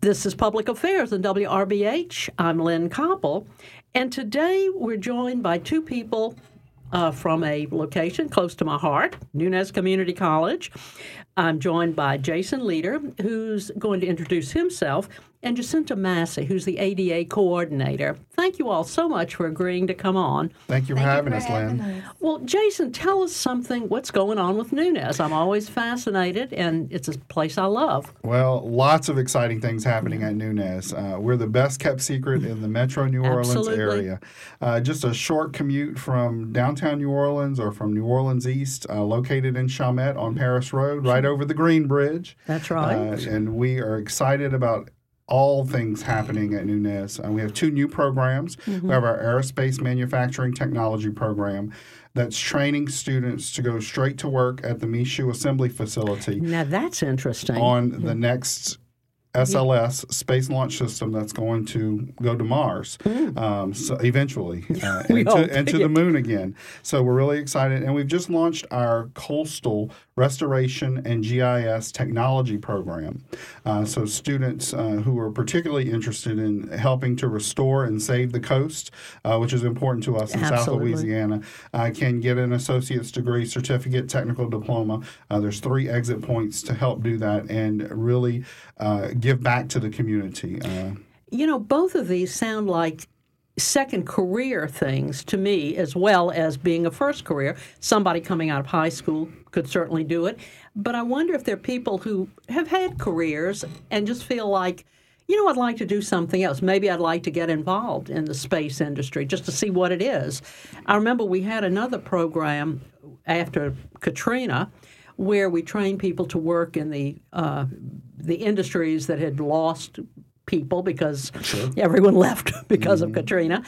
This is Public Affairs in WRBH. I'm Lynn Koppel, and today we're joined by two people uh, from a location close to my heart, Nunez Community College. I'm joined by Jason Leader, who's going to introduce himself, and Jacinta Massey, who's the ADA coordinator. Thank you all so much for agreeing to come on. Thank you for Thank having you us, for having Lynn. us. Well, Jason, tell us something. What's going on with Nunez? I'm always fascinated, and it's a place I love. Well, lots of exciting things happening at Nunez. Uh, we're the best kept secret in the metro New Orleans area. Uh, just a short commute from downtown New Orleans or from New Orleans East, uh, located in Chalmette on Paris Road, right over the Green Bridge. That's right. Uh, and we are excited about all things happening at Nunez. Uh, we have two new programs. Mm-hmm. We have our Aerospace Manufacturing Technology Program that's training students to go straight to work at the Michoud Assembly Facility now that's interesting. on the next SLS space launch system that's going to go to Mars um, so eventually uh, and, to, and to the moon again. So we're really excited. And we've just launched our coastal restoration and GIS technology program. Uh, so students uh, who are particularly interested in helping to restore and save the coast, uh, which is important to us in South Louisiana, uh, can get an associate's degree, certificate, technical diploma. Uh, there's three exit points to help do that and really uh, give back to the community. Uh, You know, both of these sound like second career things to me, as well as being a first career. Somebody coming out of high school could certainly do it. But I wonder if there are people who have had careers and just feel like, you know, I'd like to do something else. Maybe I'd like to get involved in the space industry just to see what it is. I remember we had another program after Katrina where we trained people to work in the uh, the industries that had lost people because everyone left because of Katrina,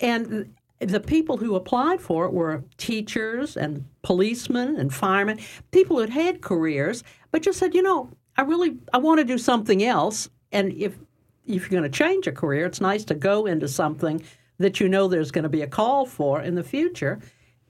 and the people who applied for it were teachers and policemen and firemen, people who had had careers, but just said, you know, I really I want to do something else, and if if you're going to change a career, it's nice to go into something that you know there's going to be a call for in the future.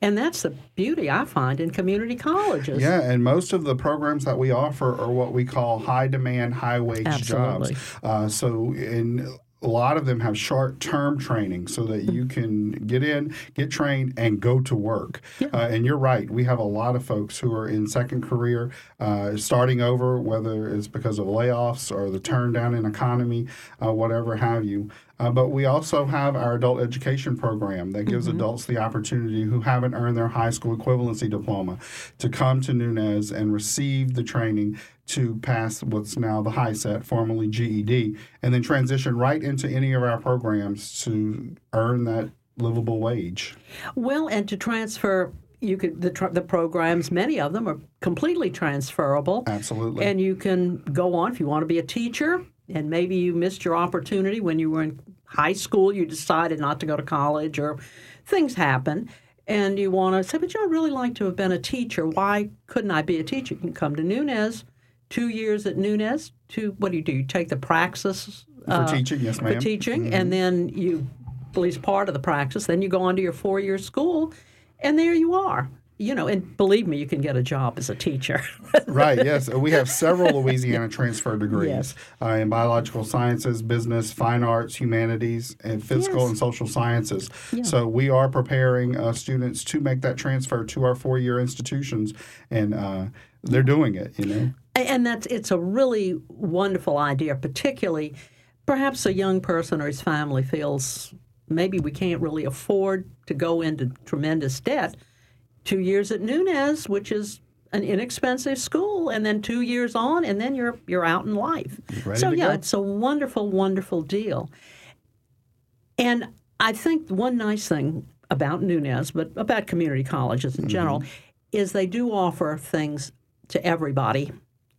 And that's the beauty I find in community colleges. Yeah, and most of the programs that we offer are what we call high demand, high wage Absolutely. jobs. Uh, so, in a lot of them have short term training so that you can get in, get trained, and go to work. Uh, and you're right, we have a lot of folks who are in second career, uh, starting over, whether it's because of layoffs or the turn down in economy, uh, whatever have you. Uh, but we also have our adult education program that gives adults the opportunity who haven't earned their high school equivalency diploma to come to Nunez and receive the training to pass what's now the HiSET, formerly GED, and then transition right into any of our programs to earn that livable wage. Well, and to transfer, you could the tr- the programs. Many of them are completely transferable, Absolutely. and you can go on if you want to be a teacher. And maybe you missed your opportunity when you were in high school. You decided not to go to college, or things happen, and you want to say, "But you know, I'd really like to have been a teacher. Why couldn't I be a teacher?" You can come to Nunez. Two years at Nunez. Two. What do you do? You take the praxis for uh, teaching, yes, ma'am. for teaching, mm-hmm. and then you, at least part of the practice, then you go on to your four year school, and there you are. You know, and believe me, you can get a job as a teacher. right, yes. We have several Louisiana transfer degrees Yes. uh, in biological sciences, business, fine arts, humanities, and physical Yes. and social sciences. So we are preparing uh, students to make that transfer to our four year institutions, and uh, they're doing it, you know. and that's it's a really wonderful idea, particularly perhaps a young person or his family feels maybe we can't really afford to go into tremendous debt. Two years at Nunez, which is an inexpensive school, and then two years on, and then you're you're out in life. Ready so yeah, go. it's a wonderful, wonderful deal. And I think one nice thing about Nunez, but about community colleges in general, mm-hmm. is they do offer things to everybody.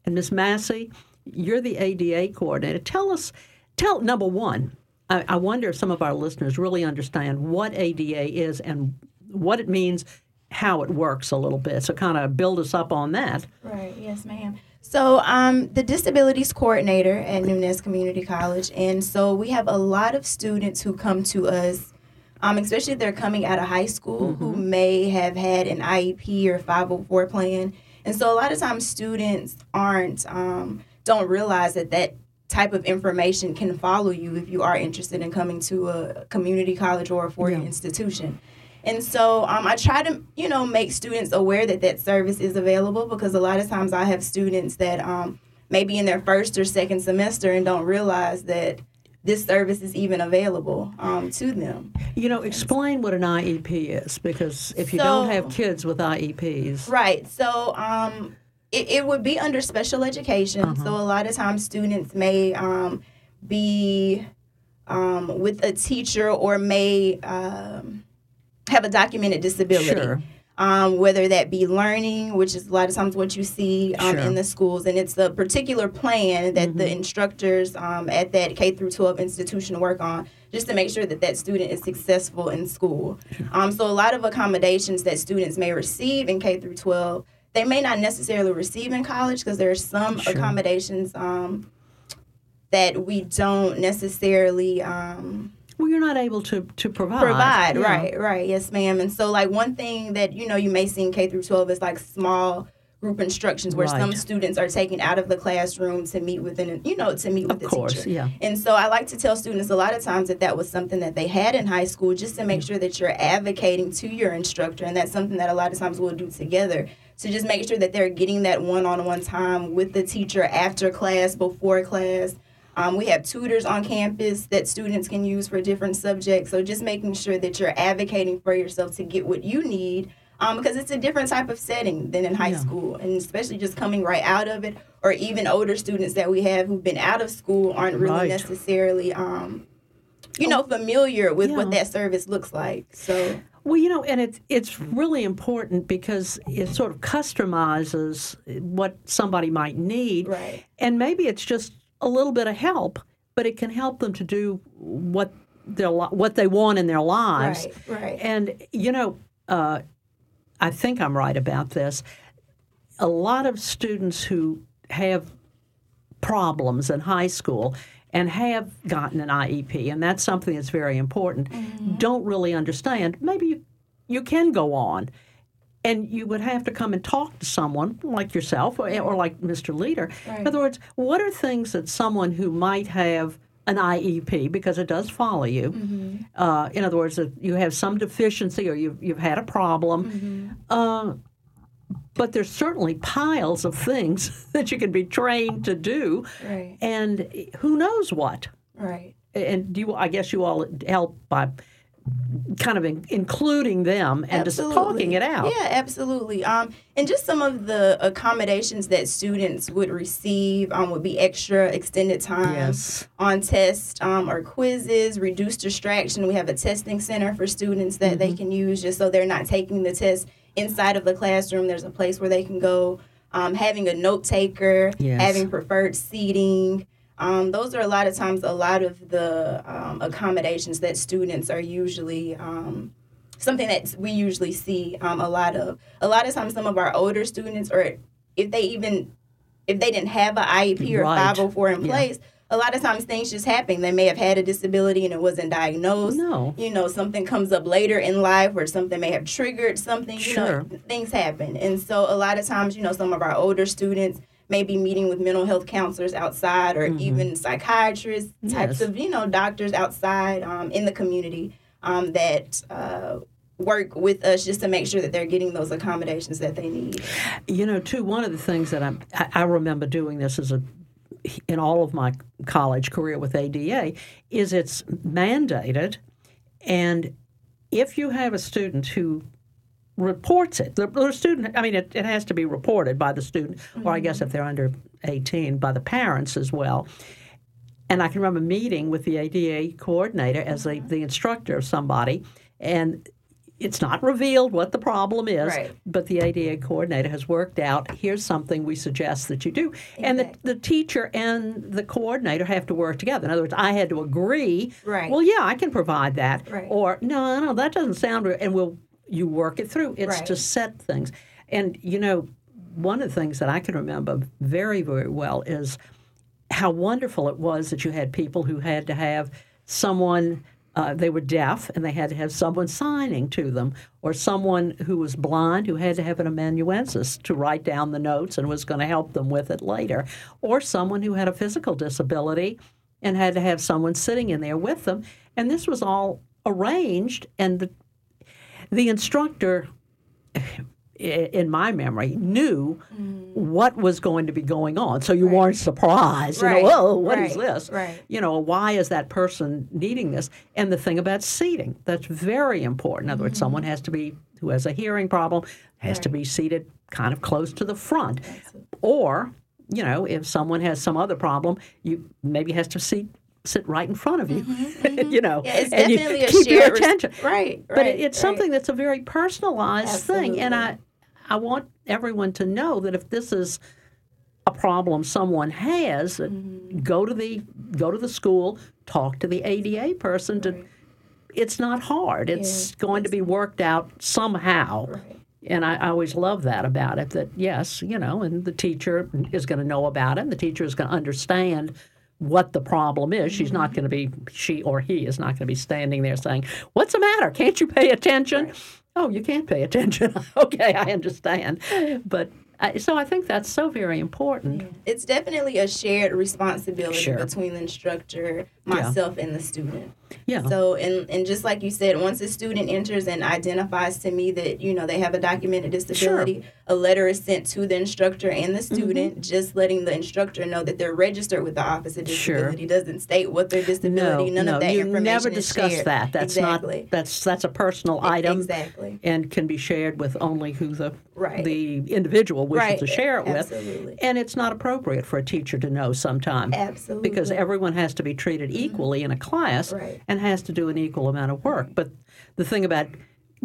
And Miss Massey, you're the ADA coordinator. Tell us, tell number one. I, I wonder if some of our listeners really understand what ADA is and what it means, how it works a little bit. So, kind of build us up on that. Right. Yes, ma'am. So I'm the disabilities coordinator at Nunez Community College, and so we have a lot of students who come to us, um, especially if they're coming out of high school, who may have had an IEP or 504 plan, and so a lot of times students aren't um, don't realize that that type of information can follow you if you are interested in coming to a community college or a four-year Yeah. institution. And so um, I try to, you know, make students aware that that service is available because a lot of times I have students that um, maybe in their first or second semester and don't realize that this service is even available um, to them. You know, explain what an IEP is because if you So- don't have kids with IEPs, Right. So um, it, it would be under special education. Uh-huh. So a lot of times students may um, be um, with a teacher or may um, have a documented disability. Sure. Um, whether that be learning, which is a lot of times what you see um, Sure. Mm-hmm. in the schools, and it's a particular plan that the instructors um, at that K through 12 institution work on, just to make sure that that student is successful in school. Um, so a lot of accommodations that students may receive in K through 12, they may not necessarily receive in college because there are some Sure. accommodations um, that we don't necessarily. Um, well, you're not able to to provide. provide Yeah. right right yes ma'am and so like one thing that you know you may see in k through 12 is like small group instructions where some students are taken out of the classroom to meet with an you know to meet with Of the course, teacher yeah. and so i like to tell students a lot of times that that was something that they had in high school just to make sure that you're advocating to your instructor and that's something that a lot of times we'll do together to just make sure that they're getting that one-on-one time with the teacher after class before class um, we have tutors on campus that students can use for different subjects. So just making sure that you're advocating for yourself to get what you need um, because it's a different type of setting than in high Yeah. school. And especially just coming right out of it, or even older students that we have who've been out of school aren't really Right. necessarily, um, you know, familiar with what that service looks like. So, Well, you know, and it's it's really important because it sort of customizes what somebody might need, Right. and maybe it's just a little bit of help, but it can help them to do what their what they want in their lives. right, right. And you know, uh, I think I'm right about this. A lot of students who have problems in high school and have gotten an IEP, and that's something that's very important, don't really understand. Maybe you, you can go on. And you would have to come and talk to someone like yourself or, or like Mr. Leader. In other words, what are things that someone who might have an IEP, because it does follow you, uh, in other words, if you have some deficiency or you've, you've had a problem, uh, but there's certainly piles of things that you can be trained to do, Right. and who knows what. Right. And you, I guess you all help by kind of in, including them and just talking it out. Yeah, absolutely. Um, and just some of the accommodations that students would receive um, would be extra extended time Yes. on tests um, or quizzes, reduced distraction. We have a testing center for students that Mm-hmm. they can use just so they're not taking the test inside of the classroom. There's a place where they can go. Um, having a note taker, Yes. having preferred seating. Um, those are a lot of times a lot of the um, accommodations that students are usually um, something that we usually see um, a lot of. A lot of times, some of our older students, or if they even if they didn't have an IEP or Right. 504 in Yeah. place, a lot of times things just happen. They may have had a disability and it wasn't diagnosed. No. You know, something comes up later in life where something may have triggered something. You Sure. know, things happen. And so a lot of times, you know, some of our older students may be meeting with mental health counselors outside or even psychiatrists, types Yes. of, you know, doctors outside um, in the community um, that uh, work with us just to make sure that they're getting those accommodations that they need. You know, too, one of the things that I'm, I, I remember doing this as a in all of my college career with ADA is it's mandated, and if you have a student who reports it, the, the student, I mean, it, it has to be reported by the student, or I guess mm-hmm. if they're under 18, by the parents as well. And I can remember meeting with the ADA coordinator as the, mm-hmm. the instructor of somebody, and it's not revealed what the problem is, Right. but the ADA coordinator has worked out here's something we suggest that you do. And the, the teacher and the coordinator have to work together. In other words, I had to agree, Right. well, yeah, I can provide that. Right. Or, no, no, that doesn't sound right. And we'll, you work it through. It's to set things. And, you know, one of the things that I can remember very, very well is how wonderful it was that you had people who had to have someone uh, they were deaf and they had to have someone signing to them, or someone who was blind who had to have an amanuensis to write down the notes and was going to help them with it later, or someone who had a physical disability and had to have someone sitting in there with them. And this was all arranged, and the, the instructor in my memory, knew mm. what was going to be going on. So you right. weren't surprised. Right. You know, oh, what right. is this? Right. You know, why is that person needing this? And the thing about seating, that's very important. In other words, mm-hmm. someone has to be, who has a hearing problem, has to be seated kind of close to the front. Or, you know, if someone has some other problem, you maybe has to seat sit right in front of you, mm-hmm, mm-hmm. you know, yeah, it's and definitely you keep your attention. Res- right, But it, it's right. something that's a very personalized Absolutely. thing, and I I want everyone to know that if this is a problem someone has, mm-hmm. go to the go to the school, talk to the ADA person. To right. it's not hard. It's yeah, going to be worked out somehow. Right. And I, I, always love that about it. That yes, you know, and the teacher is going to know about it. and The teacher is going to understand what the problem is. She's not mm-hmm. going to be, she or he is not going to be standing there saying, What's the matter? Can't you pay attention? Right oh, you can't pay attention. okay, I understand. But so I think that's so very important. It's definitely a shared responsibility sure. between the instructor, myself, yeah. and the student. Yeah. So and and just like you said, once a student enters and identifies to me that you know they have a documented disability, sure. a letter is sent to the instructor and the student, mm-hmm. just letting the instructor know that they're registered with the Office of Disability. Sure. Doesn't state what their disability. No, none no, of that you information never discuss shared. that. That's exactly. not that's that's a personal item. Exactly. And can be shared with only who the right. the individual wishes right. to share it with. Absolutely. And it's not appropriate for a teacher to know sometimes. Absolutely. Because everyone has to be treated equally mm-hmm. in a class right. And has to do an equal amount of work. But the thing about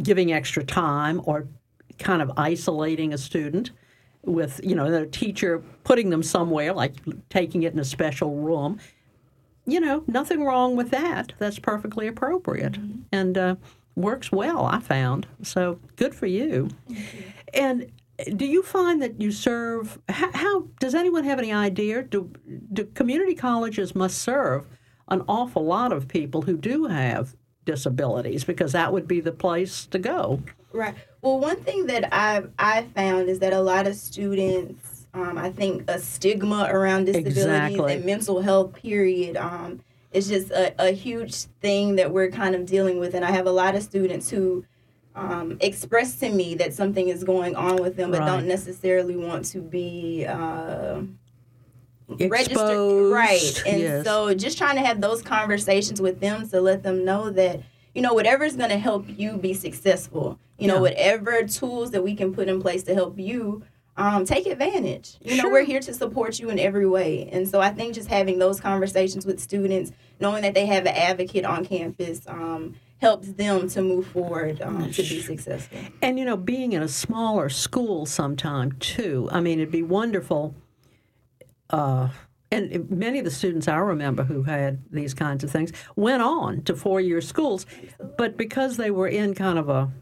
giving extra time or kind of isolating a student with, you know, the teacher putting them somewhere, like taking it in a special room, you know, nothing wrong with that. That's perfectly appropriate. Mm-hmm. And uh, works well, I found. So good for you. you. And do you find that you serve? How, how, does anyone have any idea? Do, do community colleges must serve an awful lot of people who do have disabilities because that would be the place to go. Right. Well, one thing that I I found is that a lot of students, um, I think, a stigma around disabilities exactly. and mental health. Period. Um, is just a, a huge thing that we're kind of dealing with, and I have a lot of students who. Um, express to me that something is going on with them, but right. don't necessarily want to be uh, registered right and yes. so just trying to have those conversations with them to let them know that you know whatever is going to help you be successful you know whatever tools that we can put in place to help you um, take advantage you sure. know we're here to support you in every way and so i think just having those conversations with students knowing that they have an advocate on campus um, helps them to move forward um, to be successful and you know being in a smaller school sometime too i mean it'd be wonderful uh, and many of the students I remember who had these kinds of things went on to four year schools, but because they were in kind of a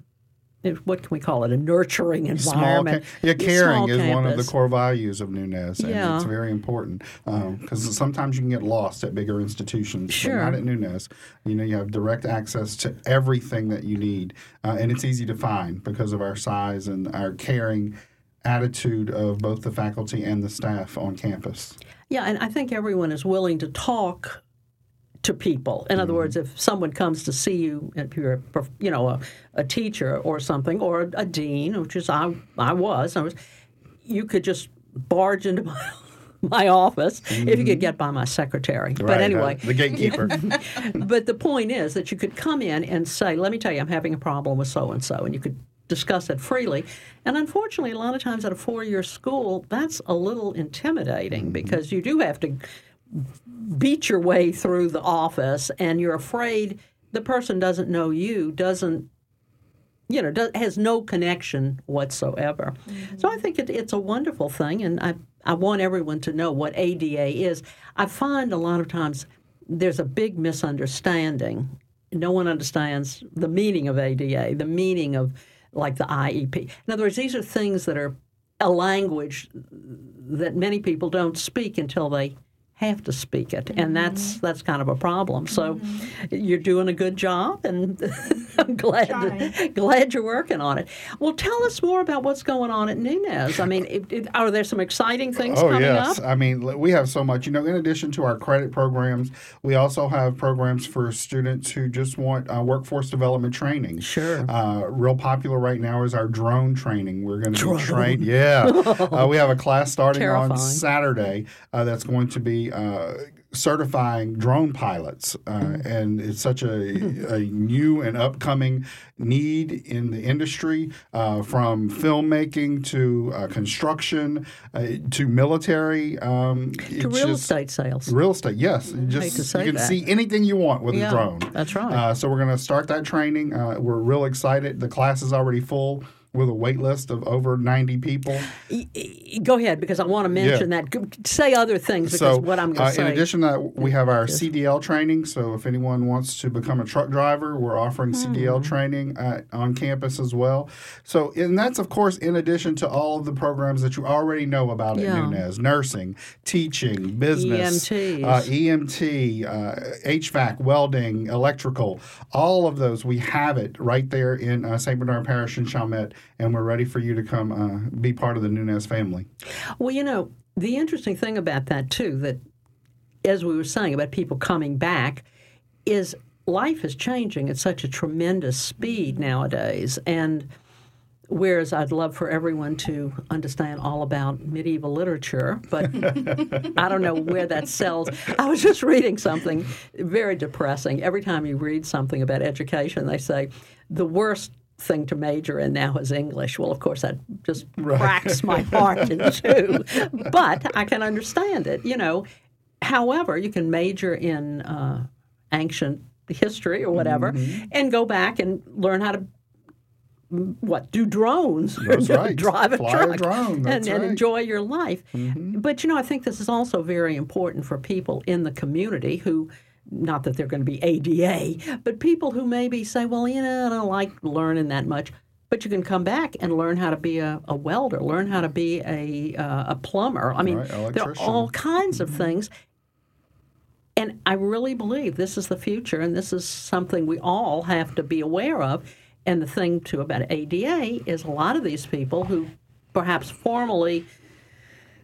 what can we call it? A nurturing environment. Small, yeah, caring is one of the core values of Nunez, and yeah. it's very important because um, sometimes you can get lost at bigger institutions, sure. but not at Nunez. You know, you have direct access to everything that you need, uh, and it's easy to find because of our size and our caring attitude of both the faculty and the staff on campus. Yeah, and I think everyone is willing to talk to people. In other mm-hmm. words, if someone comes to see you, if you're a, you know a, a teacher or something, or a, dean, which is I I was, I was, you could just barge into my my office mm-hmm. if you could mm-hmm. get by my secretary. Right, but anyway, uh, the gatekeeper. but the point is that you could come in and say, "Let me tell you, I'm having a problem with so and so," and you could discuss it freely. And unfortunately, a lot of times at a four year school, that's a little intimidating mm-hmm. because you do have to beat your way through the office and you're afraid the person doesn't know you, doesn't you know, does, has no connection whatsoever. Mm-hmm. So I think it, it's a wonderful thing, and I, I want everyone to know what ADA is. I find a lot of times there's a big misunderstanding. No one understands the meaning of ADA, the meaning of like the IEP. In other words, these are things that are a language that many people don't speak until they have to speak it, and that's that's kind of a problem. So you're doing a good job, and I'm glad Trying. glad you're working on it. Well, tell us more about what's going on at Nunez. I mean, it, it, are there some exciting things Oh coming yes, up? I mean we have so much. You know, in addition to our credit programs, we also have programs for students who just want uh, workforce development training. Sure. Uh, real popular right now is our drone training. We're going to Drone. be trained. Yeah, uh, we have a class starting on Saturday uh, that's going to be. Uh, certifying drone pilots uh, Mm-hmm. and it's such a, a new and upcoming need in the industry uh, from filmmaking to uh, construction uh, to military um, to real just- estate sales. Real estate, yes. Just you can that. see anything you want with Yeah, a drone. that's right. Uh, so we're going to start that training. Uh, we're real excited. The class is already full with a wait list of over 90 people. Go ahead, because I want to mention that. Say other things because So, what I'm going uh, to say. in addition to that, we have our CDL training. So, if anyone wants to become a truck driver, we're offering Hmm. CDL training uh, on campus as well. So, and that's of course in addition to all of the programs that you already know about at Yeah. Nunez: nursing, teaching, business, EMTs. uh, EMT, uh, HVAC, welding, electrical. All of those we have it right there in uh, St. Bernard Parish in Chalmette, and we're ready for you to come uh, be part of the Nunez family. Well, you know, the interesting thing about that, too, that as we were saying about people coming back, is life is changing at such a tremendous speed nowadays. And whereas I'd love for everyone to understand all about medieval literature, but I don't know where that sells. I was just reading something very depressing. Every time you read something about education, they say the worst thing to major in now is English. Well, of course, that just cracks my heart in two. But I can understand it, you know. However, you can major in uh, ancient history or whatever and go back and learn how to what do drones right. drive a Fly a truck drone, and, that's and right. Mm-hmm. enjoy your life but you know i think this is also very important for people in the community who not that they're going to be ada but people who maybe say well you know i don't like learning that much but you can come back and learn how to be a, a welder learn how to be a, uh, a plumber. I mean Right, there are all kinds of things. And I really believe this is the future, and this is something we all have to be aware of. And the thing, too, about ADA is a lot of these people who perhaps formerly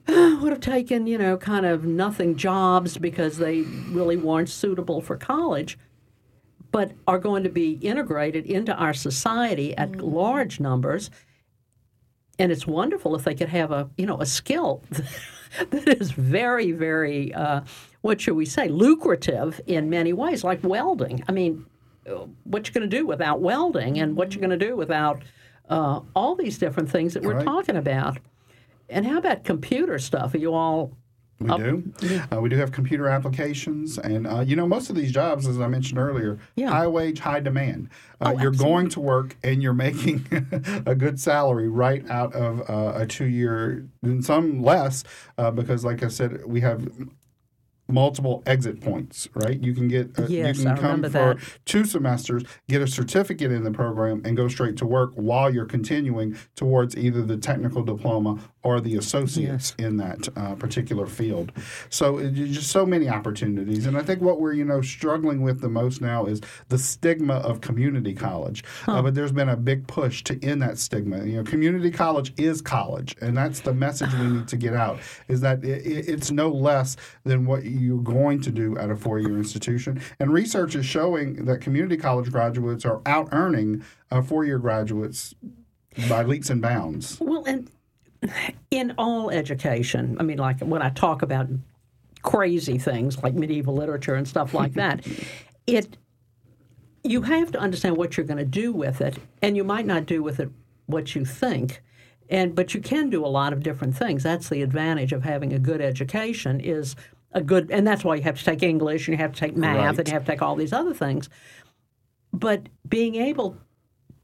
would have taken, you know, kind of nothing jobs because they really weren't suitable for college, but are going to be integrated into our society at large numbers. And it's wonderful if they could have a, you know, a skill that is very, very, uh, what should we say, lucrative in many ways, like welding. I mean, uh, what you're going to do without welding, and what you're going to do without uh, all these different things that we're Right. talking about. And how about computer stuff? Are you all We do. Uh, we do have computer applications, and uh, you know most of these jobs, as I mentioned earlier, Yeah. high wage, high demand. Uh, Oh, you're going to work, and you're making a good salary right out of uh, a two year, and some less, uh, because like I said, we have multiple exit points. Right, you can get uh, Yes, you can I come for that. two semesters, get a certificate in the program, and go straight to work while you're continuing towards either the technical diploma or the associates in that uh, particular field. So it, there's just so many opportunities, and I think what we're you know struggling with the most now is the stigma of community college. Uh, but there's been a big push to end that stigma. You know, community college is college, and that's the message we need to get out: is that it, it- it's no less than what you're going to do at a four-year institution. And research is showing that community college graduates are out earning uh, four-year graduates by leaps and bounds. Well, and in all education, I mean, like when I talk about crazy things like medieval literature and stuff like that, it you have to understand what you're going to do with it, and you might not do with it what you think. And but you can do a lot of different things. That's the advantage of having a good education is a good, and that's why you have to take English and you have to take math Right. and you have to take all these other things. But being able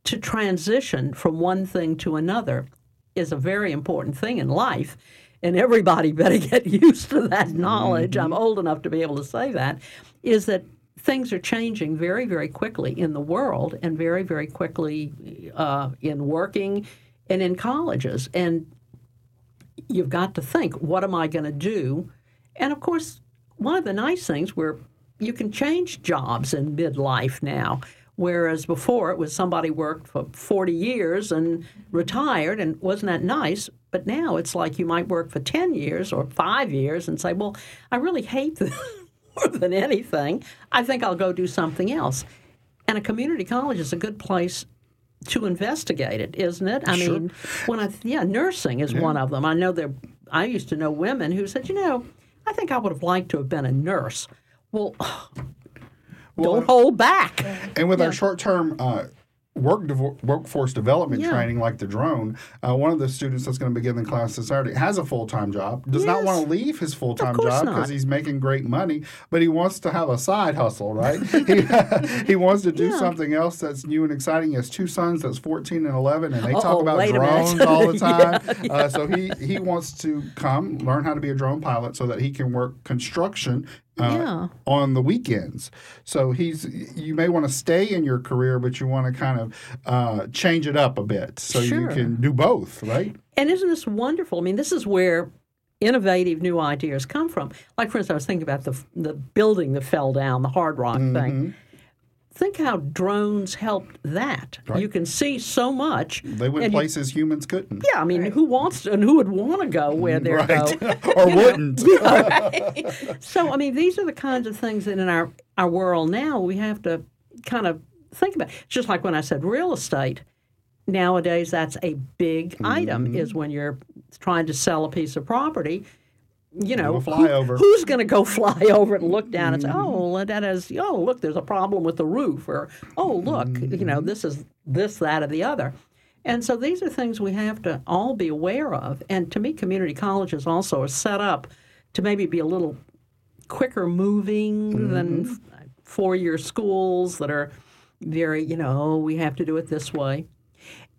to transition from one thing to another is a very important thing in life. And everybody better get used to that knowledge. I'm old enough to be able to say that. Is that things are changing very, very quickly in the world and very, very quickly uh, in working and in colleges. And you've got to think, what am I going to do? And of course, one of the nice things where you can change jobs in midlife now. Whereas before it was somebody worked for 40 years and retired, and wasn't that nice? But now it's like you might work for 10 years or five years and say, well, I really hate this more than anything. I think I'll go do something else. And a community college is a good place to investigate it, isn't it? I Sure. mean, when I yeah, nursing is one of them. I know there. I used to know women who said, you know, I think I would have liked to have been a nurse. Well, don't hold back. And with our short term uh, work devo- workforce development Yeah. training, like the drone, uh, one of the students that's going to begin the class this Saturday has a full time job, does not want to leave his full time job because he's making great money, but he wants to have a side hustle, right? he, he wants to do Yeah. something else that's new and exciting. He has two sons that's 14 and 11, and they Uh-oh, talk about wait a minute. drones all the Yeah, time. Uh, so he, he wants to come learn how to be a drone pilot so that he can work construction uh, Yeah. on the weekends. So he's you may want to stay in your career, but you want to kind of uh, change it up a bit so Sure. you can do both, right? And isn't this wonderful? I mean, this is where innovative new ideas come from. Like, for instance, I was thinking about the the building that fell down, the Hard Rock Mm-hmm. thing. Think how drones helped that. Right. You can see so much. They went And you- places humans couldn't. Yeah, I mean, who wants to, and who would want to go where they're Right. go? or wouldn't. So, I mean, these are the kinds of things that in our, our world now we have to kind of think about. Just like when I said real estate, nowadays that's a big item, mm-hmm. is when you're trying to sell a piece of property. You know, flyover. who's going to go fly over and look down and say, mm-hmm. "Oh, that is, oh, look, there's a problem with the roof," or "Oh, look, you know, mm-hmm. this is this, that, or the other." And so these are things we have to all be aware of. And to me, community colleges also are set up to maybe be a little quicker moving than mm-hmm. f- four-year schools that are very, you know, oh, we have to do it this way.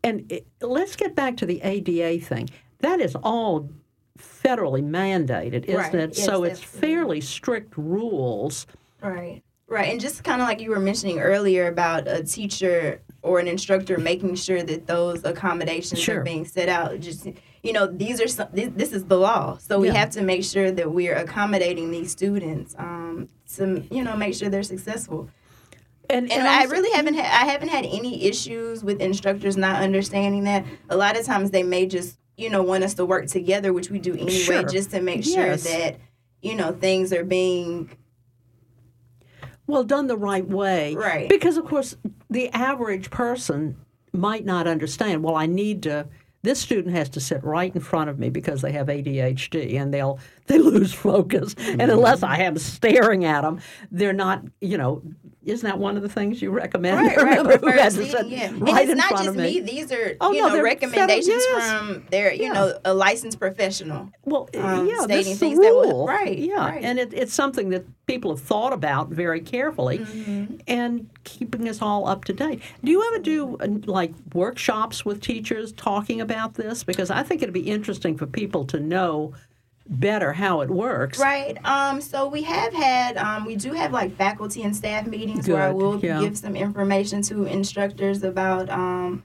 And it, let's get back to the ADA thing. That is all federally mandated, isn't Right. it? Yes, so it's fairly strict rules. Right. Right. And just kind of like you were mentioning earlier about a teacher or an instructor making sure that those accommodations Sure. are being set out. Just, you know, these are some, this, this is the law. So we Yeah. have to make sure that we're accommodating these students um, to, you know, make sure they're successful. And, And I really haven't had I haven't had any issues with instructors not understanding that. A lot of times they may just you know want us to work together, which we do anyway, Sure. just to make sure Yes. that you know things are being Well, done the right way. Right. Because, of course, the average person might not understand, well, I need to. This student has to sit right in front of me because they have ADHD and they'll they lose focus. And unless I am staring at them, they're not, you know, isn't that one of the things you recommend? right, right. Remember who has to sit yeah. right and in it's not front just me? me. These are Oh, you no, know recommendations federal- yes. from their you Yeah. know a licensed professional. Well, um, yeah, stating this is the that will- rule, right, Yeah, right. and it, it's something that people have thought about very carefully, Mm-hmm. and keeping us all up to date. Do you ever do uh, like workshops with teachers talking about this? Because I think it'd be interesting for people to know better how it works. Right. Um. So we have had. Um. We do have like faculty and staff meetings where I will yeah. give some information to instructors about um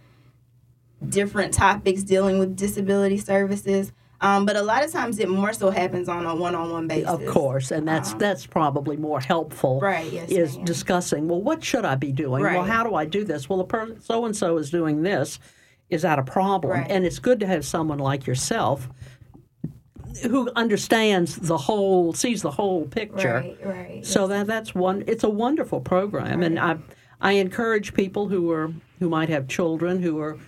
different topics dealing with disability services. Um. But a lot of times it more so happens on a one-on-one basis. Of course, and that's that's probably more helpful. Um, Right, yes, is ma'am. discussing. Well, what should I be doing? Well, how do I do this? Well, the person so and so is doing this. Is that a problem? Right. And it's good to have someone like yourself who understands the whole, sees the whole picture. Right. Right. So that that's one. It's a wonderful program, and I I encourage people who are who might have children who are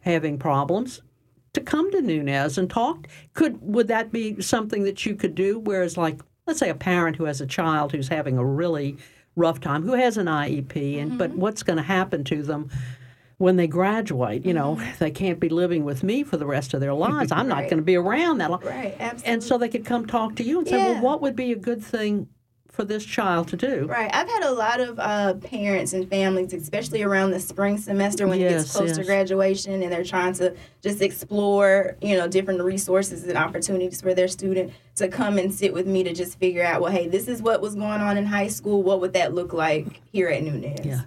having problems to come to Nunez and talk. Could would that be something that you could do? Whereas, like, let's say a parent who has a child who's having a really rough time, who has an IEP, and but mm-hmm. what's going to happen to them? When they graduate, you know, mm-hmm. they can't be living with me for the rest of their lives. I'm not going to be around that long. Right. Absolutely. And so they could come talk to you and say, Yeah. well, what would be a good thing for this child to do? Right. I've had a lot of uh, parents and families, especially around the spring semester when it gets close to graduation and they're trying to just explore, you know, different resources and opportunities for their student to come and sit with me to just figure out, well, hey, this is what was going on in high school. What would that look like here at Nunez? Yeah.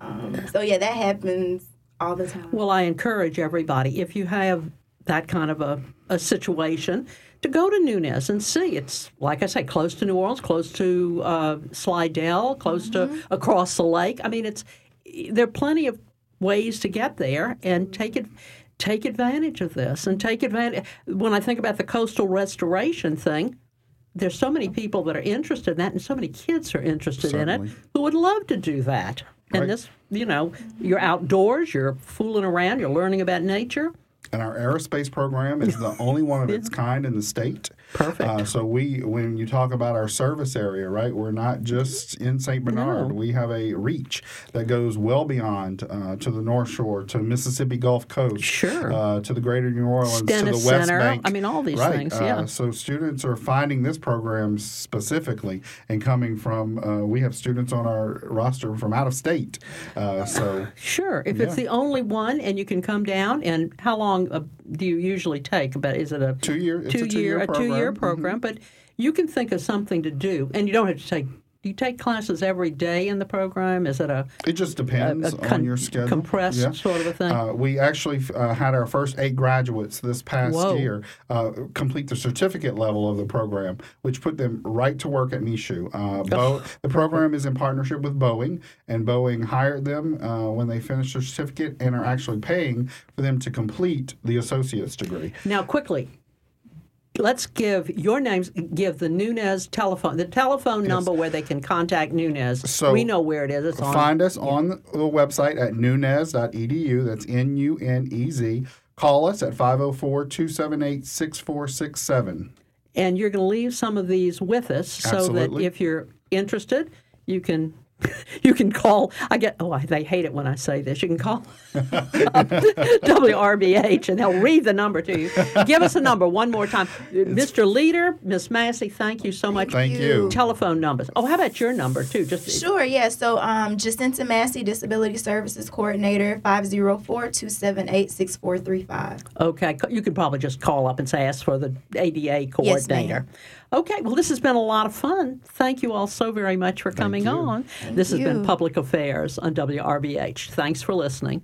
Um, so, yeah, that happens all the time. Well, I encourage everybody if you have that kind of a, a situation, to go to Nunez and see. It's, like I say, close to New Orleans, close to uh, Slidell, close to across the lake. I mean, it's there are plenty of ways to get there and take it. Take advantage of this and take advantage. When I think about the coastal restoration thing, there's so many people that are interested in that, and so many kids are interested in it who would love to do that. And Right. this, you know, you're outdoors, you're fooling around, you're learning about nature. And our aerospace program is the only one of its kind in the state. Perfect. Uh, so we, when you talk about our service area, right, we're not just in St. Bernard. We have a reach that goes well beyond uh, to the North Shore, to Mississippi Gulf Coast, Sure. uh, to the Greater New Orleans, Stennis to the West Center. Bank. I mean, all these right. things, Uh, yeah. so students are finding this program specifically and coming from. Uh, we have students on our roster from out of state. Uh, so Sure. If it's the only one and you can come down, and how long uh, do you usually take? About is it a two year, it's two a two year a two year program. Mm-hmm. program? But you can think of something to do, and you don't have to take. Do you take classes every day in the program? Is it a, It just depends a con- on your schedule. compressed Yeah. sort of a thing? Uh, we actually uh, had our first eight graduates this past Whoa. year uh, complete the certificate level of the program, which put them right to work at Michoud. Uh, Bo- the program is in partnership with Boeing, and Boeing hired them uh, when they finished their certificate and are actually paying for them to complete the associate's degree. Now, quickly, let's give your names. Give the Nunez telephone, the telephone number where they can contact Nunez. So, we know where it is. It's on. Find us on the website at nunez.edu. That's N U N E Z. Call us at 504 278 6467. and you're going to leave some of these with us so that if you're interested, you can. You can call. I get. Oh, they hate it when I say this. You can call WRBH, and they'll read the number to you. Give us a number one more time, Mr. Leader, Miss Massey. Thank you so much. Thank you. Telephone numbers. Oh, how about your number too? Just Sure, yeah. So um, Jacinta Massey, Disability Services Coordinator, 504-278-6435. Okay, you could probably just call up and say, ask for the ADA Yes, coordinator. ma'am. Okay, well, this has been a lot of fun. Thank you all so very much for coming you. on. this has been. Public Affairs on WRBH. Thanks for listening.